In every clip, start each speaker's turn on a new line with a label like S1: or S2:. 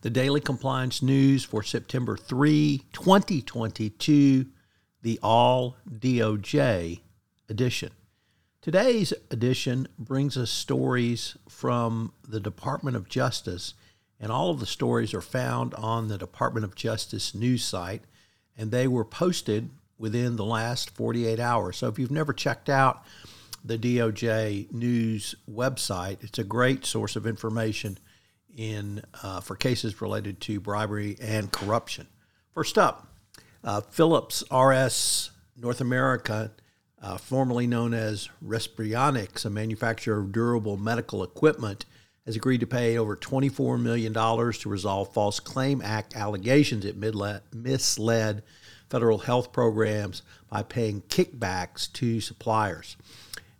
S1: The daily compliance news for September 3, 2022, the All DOJ edition. Today's edition brings us stories from the Department of Justice, and all of the stories are found on the Department of Justice news site, and they were posted within the last 48 hours. So if you've never checked out the DOJ news website, it's a great source of information in uh, for cases related to bribery and corruption. First up, uh, Philips RS North America, uh, formerly known as Respironics, a manufacturer of durable medical equipment, has agreed to pay over $24 million to resolve False Claim Act allegations it misled federal health programs by paying kickbacks to suppliers.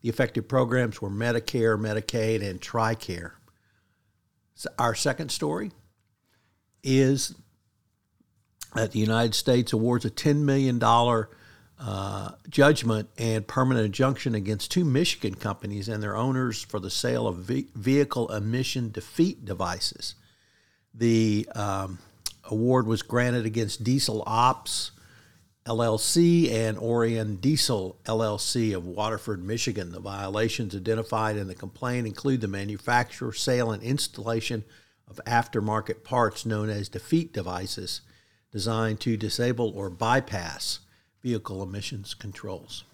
S1: The affected programs were Medicare, Medicaid, and TRICARE. Our second story is that the United States awards a $10 million uh, judgment and permanent injunction against two Michigan companies and their owners for the sale of ve- vehicle emission defeat devices. The um, award was granted against Diesel Ops LLC and Orion Diesel LLC of Waterford, Michigan. The violations identified in the complaint include the manufacture, sale, and installation of aftermarket parts known as defeat devices designed to disable or bypass vehicle emissions controls.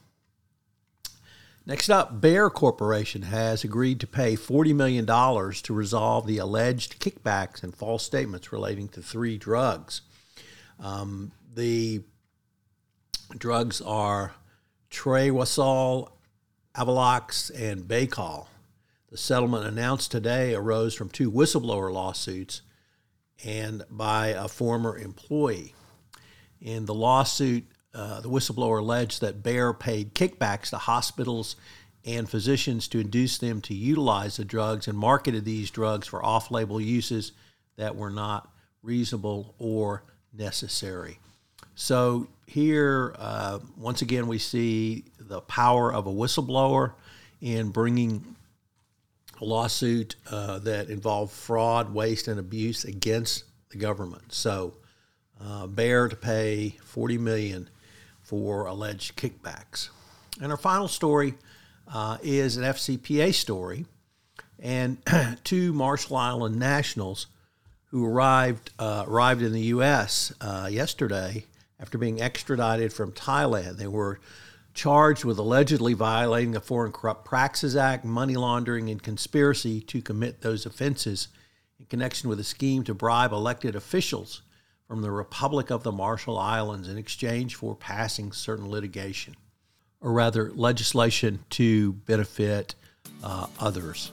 S1: Next up, Bayer Corporation has agreed to pay $40 million to resolve the alleged kickbacks and false statements relating to three drugs. Um, the drugs are Trasylol, Avelox, and Baycol. The settlement announced today arose from two whistleblower lawsuits and by a former employee. In the lawsuit, uh, the whistleblower alleged that Bayer paid kickbacks to hospitals and physicians to induce them to utilize the drugs and marketed these drugs for off label uses that were not reasonable or necessary. So here, uh, once again, we see the power of a whistleblower in bringing a lawsuit uh, that involved fraud, waste, and abuse against the government. So, uh, Bayer to pay 40 million for alleged kickbacks. And our final story uh, is an FCPA story, and two Marshall Island nationals who arrived uh, arrived in the U.S. Uh, yesterday after being extradited from Thailand. They were charged with allegedly violating the Foreign Corrupt Practices Act, money laundering, and conspiracy to commit those offenses in connection with a scheme to bribe elected officials from the Republic of the Marshall Islands in exchange for passing certain litigation, or rather, legislation to benefit uh, others.